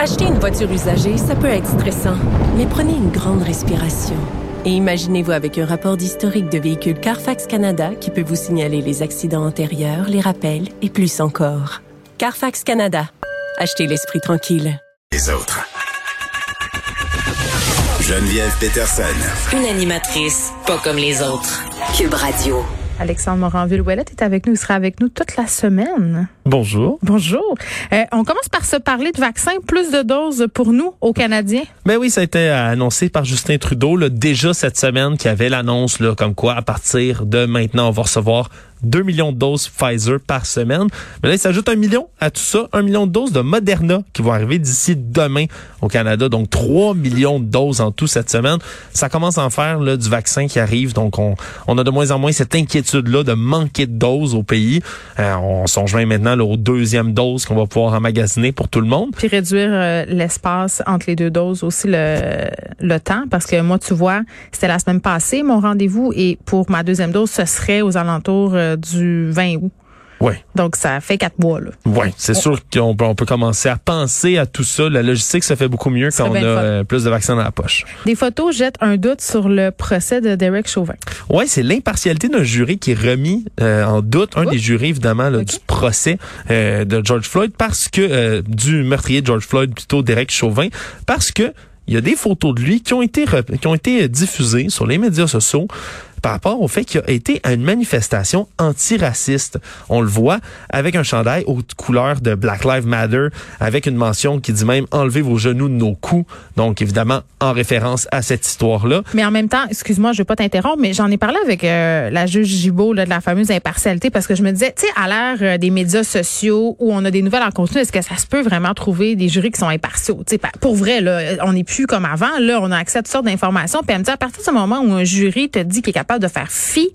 Acheter une voiture usagée, ça peut être stressant, mais prenez une grande respiration. Et imaginez-vous avec un rapport d'historique de véhicule Carfax Canada qui peut vous signaler les accidents antérieurs, les rappels et plus encore. Carfax Canada. Achetez l'esprit tranquille. Les autres. Geneviève Peterson. Une animatrice pas comme les autres. Cube Radio. Alexandre Moranville-Ouellette est avec nous. Il sera avec nous toute la semaine. Bonjour. Bonjour. Euh, on commence par se parler de vaccins. Plus de doses pour nous, aux Canadiens. Ben oui, ça a été annoncé par Justin Trudeau là, déjà cette semaine qui avait l'annonce là, comme quoi à partir de maintenant, on va recevoir 2 millions de doses Pfizer par semaine. Mais là, il s'ajoute un million à tout ça, un million de doses de Moderna qui vont arriver d'ici demain au Canada. Donc 3 millions de doses en tout cette semaine. Ça commence à en faire là, du vaccin qui arrive. Donc on, on a de moins en moins cette inquiétude-là de manquer de doses au pays. Euh, on s'en joint maintenant là, aux deuxièmes doses qu'on va pouvoir emmagasiner pour tout le monde. Puis réduire euh, l'espace entre les deux doses, aussi le, le temps. Parce que moi, tu vois, c'était la semaine passée mon rendez-vous et pour ma deuxième dose, ce serait aux alentours euh, du 20 août. Oui. Donc, ça fait quatre mois. Là. Oui, c'est sûr qu'on peut, on peut commencer à penser à tout ça. La logistique se fait beaucoup mieux Ça quand on a euh, plus de vaccins dans la poche. Des photos jettent un doute sur le procès de Derek Chauvin. Ouais, c'est l'impartialité d'un jury qui est remis euh, en doute, un des jurys évidemment là, du procès euh, de George Floyd parce que euh, du meurtrier de George Floyd plutôt Derek Chauvin parce que il y a des photos de lui qui ont été qui ont été diffusées sur les médias sociaux par rapport au fait qu'il a été à une manifestation antiraciste. On le voit avec un chandail aux couleurs de Black Lives Matter, avec une mention qui dit même enlevez vos genoux de nos coups. Donc évidemment en référence à cette histoire-là. Mais en même temps, excuse-moi, je vais pas t'interrompre, mais j'en ai parlé avec euh, la juge Gibault de la fameuse impartialité parce que je me disais, tu sais, à l'ère euh, des médias sociaux où on a des nouvelles en continu, est-ce que ça se peut vraiment trouver des jurys qui sont impartiaux? Pour vrai, là, on n'est plus comme avant. Là, on a accès à toutes sortes d'informations. Puis elle me dit, à partir ce moment où un jury te dit qu'il est capable de faire fi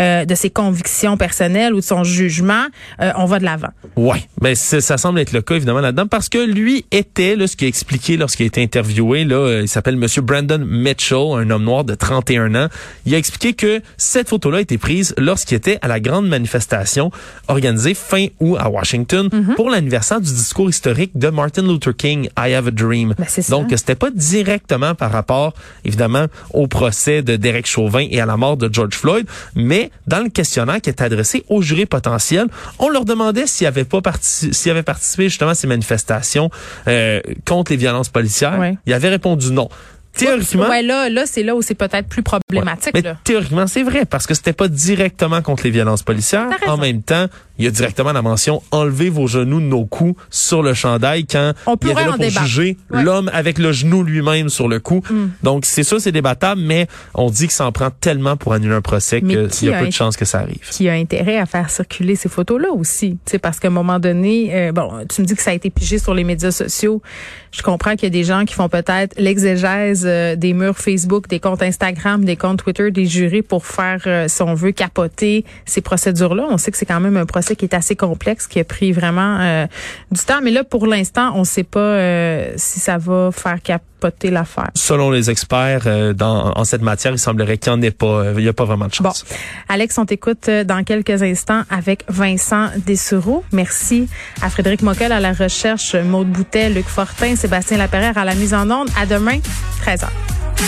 euh, de ses convictions personnelles ou de son jugement, euh, on va de l'avant. Ouais, ben c'est- ça semble être le cas évidemment là-dedans parce que lui était là ce qu'il a expliqué lorsqu'il a été interviewé là, euh, il s'appelle monsieur Brandon Mitchell, un homme noir de 31 ans. Il a expliqué que cette photo-là a été prise lorsqu'il était à la grande manifestation organisée fin août à Washington pour l'anniversaire du discours historique de Martin Luther King, I Have a Dream. Ben. Donc c'était pas directement par rapport évidemment au procès de Derek Chauvin et à la mort de George Floyd, mais dans le questionnaire qui est adressé aux jurés potentiels, on leur demandait s'ils avaient pas participé, s'ils avaient participé justement à ces manifestations euh, contre les violences policières. Ouais. Ils avaient répondu non. Théoriquement, Ouais, là, là, c'est là où c'est peut-être plus problématique. mais là. théoriquement, c'est vrai parce que c'était pas directement contre les violences policières. En même temps, il y a directement la mention enlevez vos genoux de nos coups sur le chandail quand On il y avait là pour débattre. juger Ouais. Mm. l'homme avec le genou lui-même sur le cou. Donc c'est sûr c'est débattable, mais on dit que ça en prend tellement pour annuler un procès Mais qu'il qui y a a peu de chances que ça arrive. qui a intérêt à faire circuler ces photos-là aussi. Tu sais, parce qu'à un moment donné, euh, bon, tu me dis que ça a été pigé sur les médias sociaux. Je comprends qu'il y a des gens qui font peut-être l'exégèse euh, des murs Facebook, des comptes Instagram, des comptes Twitter, des jurés pour faire, euh, si on veut, capoter ces procédures-là. On sait que c'est quand même un procès qui est assez complexe, qui a pris vraiment euh, du temps. Mais là, pour l'instant, on ne sait pas euh, si ça va faire capoter l'affaire. Selon les experts euh, dans, en cette matière, il semblerait qu'il n'y en ait pas. euh, Il n'y a pas vraiment de Bon, chance. Alex, on t'écoute euh, dans quelques instants avec Vincent Dessureau. Merci à Frédéric Mockel à la recherche, Maude Boutet, Luc Fortin, Sébastien Laperrière à la mise en onde. À demain, 13h.